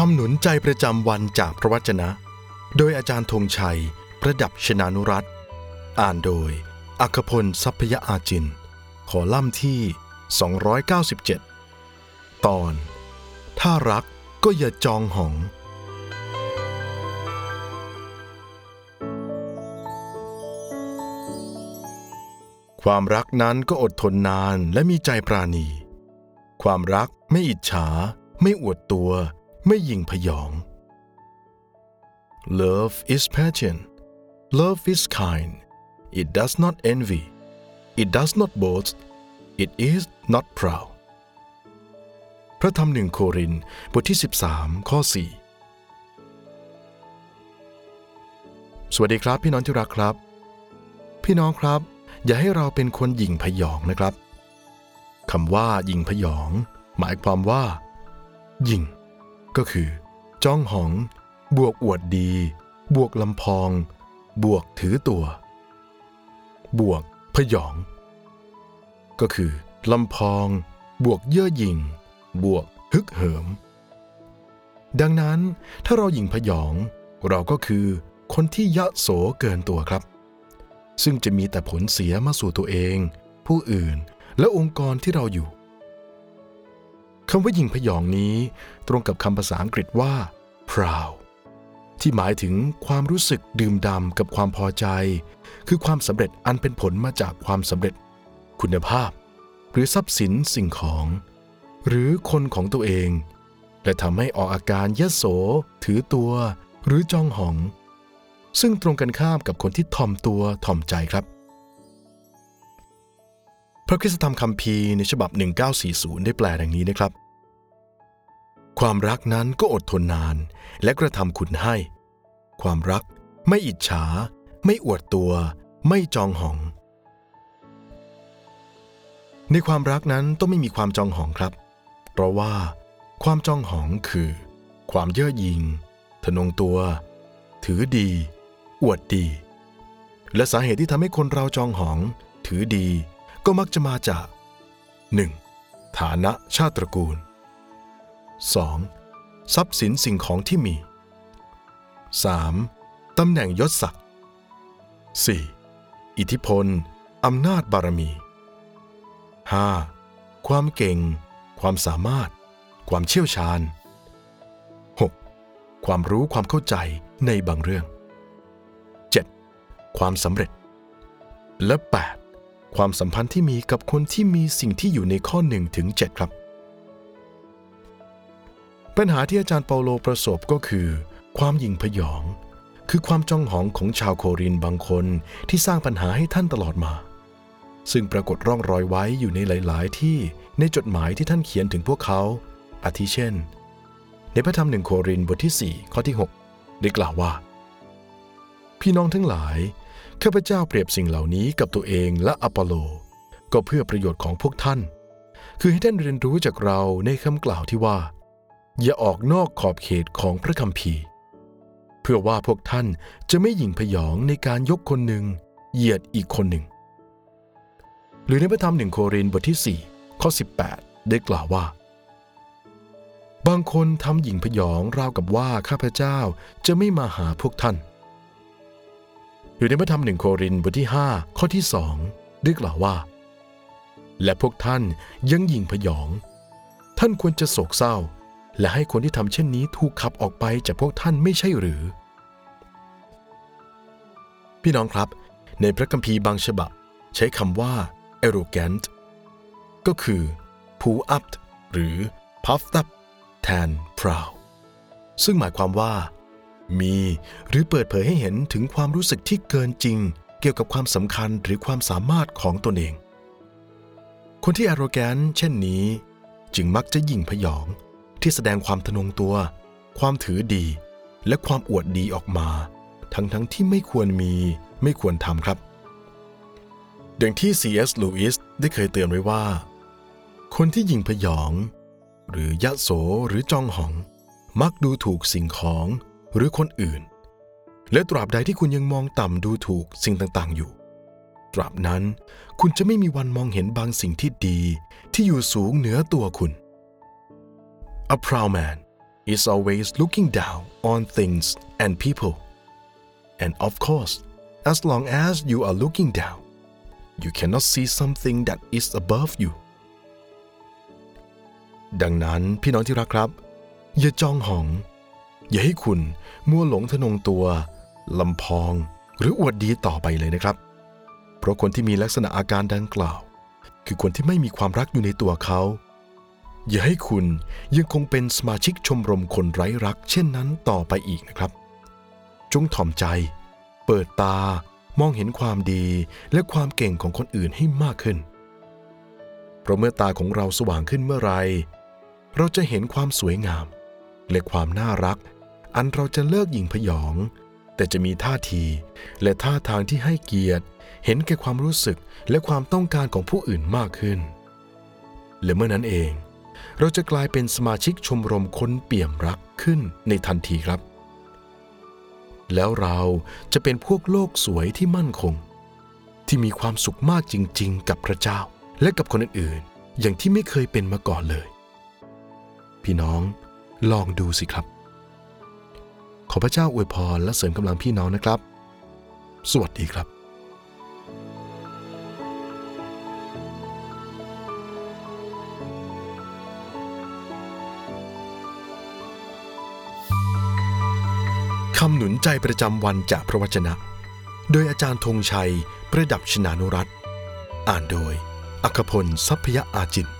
คำหนุนใจประจำวันจากพระวจนะ โดยอาจารย์ธงชัย ประดับชนานุรัตอ่านโดย อัคพลทรัพยอาจิน ขอล่ำที่ 297 ตอน ถ้ารักก็อย่าจองหอง ความรักนั้นก็อดทนนานและมีใจปราณี ความรักไม่อิจฉา ไม่อวดตัว ไม่หยิ่งพยอง Love is patient Love is kind It does not envy It does not boast It is not proud พระธรรมหนึ่งโครินบทที่ 13 ข้อ 4 สวัสดีครับพี่น้องที่รักครับ พี่น้องครับ อย่าให้เราเป็นคนหยิ่งพยองนะครับคำว่าหยิ่งพยอง หมายความว่า หยิ่ง ก็คือ จ้องหอง บวกอวดดี บวกลำพอง บวกถือตัว บวกพยอง ก็คือลำพอง บวกเย่อหยิ่ง บวกฮึกเหิม ดังนั้นถ้าเราหยิ่งพยอง เราก็คือคนที่ยะโสเกินตัวครับ ซึ่งจะมีแต่ผลเสียมาสู่ตัวเอง ผู้อื่นและองค์กรที่เราอยู่ คำว่าหยิ่งพยองนี้ตรงกับคำภาษาอังกฤษว่า proud ที่หมายถึงความรู้สึกดื่มดำกับความพอใจ คือความสำเร็จอันเป็นผลมาจากความสำเร็จ คุณภาพ หรือทรัพย์สินสิ่งของ หรือคนของตัวเอง และทำให้ออกอาการยโส ถือตัว หรือจองหอง ซึ่งตรงกันข้ามกับคนที่ถ่อมตัวถ่อมใจครับ พระคริสตธรรมคัมภีร์ในฉบับ 1940 ได้แปลดังนี้นะครับ ความรักนั้นก็อดทนนานและกระทำคุณให้ ความรักไม่อิจฉา ไม่อวดตัว ไม่จองหอง ในความรักนั้นต้องไม่มีความจองหองครับ เพราะว่า ความจองหองคือ ความเย่อหยิ่งทะนงตัว ถือดี อวดดี และสาเหตุที่ทำให้คนเราจองหอง ถือดี ก็มักจะมาจาก 1. ฐานะชาติตระกูล 2. ทรัพย์สินสิ่งของที่มี 3. ตำแหน่งยศศักดิ์ 4. อิทธิพล อำนาจบารมี 5. ความเก่ง ความสามารถ ความเชี่ยวชาญ 6. ความรู้ความเข้าใจในบางเรื่อง 7. ความสำเร็จ และ 8. ความสัมพันธ์ที่มีกับคนที่มีสิ่งที่อยู่ในข้อ1ถึง7ครับ ปัญหาที่อาจารย์เปาโลประสบก็คือ ความหยิ่งพยอง คือความจ้องหองของชาวโครินบางคนที่สร้างปัญหาให้ท่านตลอดมา ซึ่งปรากฏร่องรอยไว้อยู่ในหลาย ๆ ที่ในจดหมายที่ท่านเขียนถึงพวกเขา อาทิเช่น ในพระธรรมหนึ่งโครินบทที่ 4 ข้อที่ 6 ได้กล่าวว่า พี่น้องทั้งหลาย ข้าพเจ้าเปรียบสิ่งเหล่านี้กับตัวเองและอปอโล ก็เพื่อประโยชน์ของพวกท่าน คือให้ท่านเรียนรู้จากเราในคำกล่าวที่ว่า อย่าออกนอกขอบเขตของพระคัมภีร์ เพื่อว่าพวกท่านจะไม่หยิ่งพยองในการยกคนหนึ่งเหยียดอีกคนหนึ่ง หรือในพระธรรมหนึ่งโครินธ์บทที่ 4 ข้อ 18 ได้กล่าวว่า บางคนทำหยิ่งพยองราวกับว่าข้าพเจ้าจะไม่มาหาพวกท่าน หรือในพระธรรมหนึ่งโครินธ์บทที่ 5 ข้อที่สองได้กล่าวว่า และพวกท่านยังยิ่งพยอง ท่านควรจะโศกเศร้า และให้คนที่ทำเช่นนี้ถูกขับออกไปจากพวกท่านไม่ใช่หรือ พี่น้องครับ ในพระคัมภีร์บางฉบับ ใช้คำว่า arrogant ก็คือ pull up หรือ puffed up แทน proud ซึ่งหมายความว่า มีหรือเปิดเผยให้เห็นถึงความรู้สึกที่เกินจริง เกี่ยวกับความสำคัญหรือความสามารถของตนเอง คนที่ arrogant เช่นนี้ จึงมักจะยิ่งพยอง ที่แสดงความทะนงตัว ความถือดี และความอวดดีออกมา ทั้งๆทที่ไม่ควรมีไม่ควรทำครับดังที่ C.S. Lewis ได้เคยเตือนไว้ว่า คนที่ยิ่งพยอง หรือยะโสหรือจองหอง มักดูถูกสิ่งของ หรือคนอื่น และตราบใดที่คุณยังมองต่ำดูถูกสิ่งต่างๆ อยู่ ตราบนั้นคุณจะไม่มีวันมองเห็นบางสิ่งที่ดี ที่อยู่สูงเหนือตัวคุณ A proud man is always looking down on things and people. And of course, as long as you are looking down, you cannot see something that is above you. ดังนั้นพี่น้องที่รักครับ อย่าจองหอง อย่าให้คุณมัวหลงทะนงตัวลำพอง หรืออวดดีต่อไปเลยนะครับ เพราะคนที่มีลักษณะอาการดังกล่าว คือคนที่ไม่มีความรักอยู่ในตัวเขา อย่าให้คุณยังคงเป็นสมาชิกชมรมคนไร้รัก เช่นนั้นต่อไปอีกนะครับ จงถ่อมใจ เปิดตามองเห็นความดีและความเก่งของคนอื่นให้มากขึ้น เพราะเมื่อตาของเราสว่างขึ้นเมื่อไร เราจะเห็นความสวยงาม และความน่ารัก อันเราจะเลิกหยิ่งพยอง แต่จะมีท่าทีและท่าทางที่ให้เกียรติ เห็นแก่ความรู้สึกและความต้องการของผู้อื่นมากขึ้น และเมื่อนั้นเอง เราจะกลายเป็นสมาชิกชมรมคนเปี่ยมรักขึ้นในทันทีครับ แล้วเราจะเป็นพวกโลกสวยที่มั่นคง ที่มีความสุขมากจริง ๆ กับพระเจ้าและกับคนอื่นๆอย่างที่ไม่เคยเป็นมาก่อนเลย พี่น้องลองดูสิครับ พระเจ้าอวยพรและเสริมกำลังพี่น้องนะครับ สวัสดีครับคำหนุนใจประจำวันจากพระวจนะ โดยอาจารย์ธงชัย ประดับชนานุรัตอ่านโดย อัคพล ทรัพยอาจิน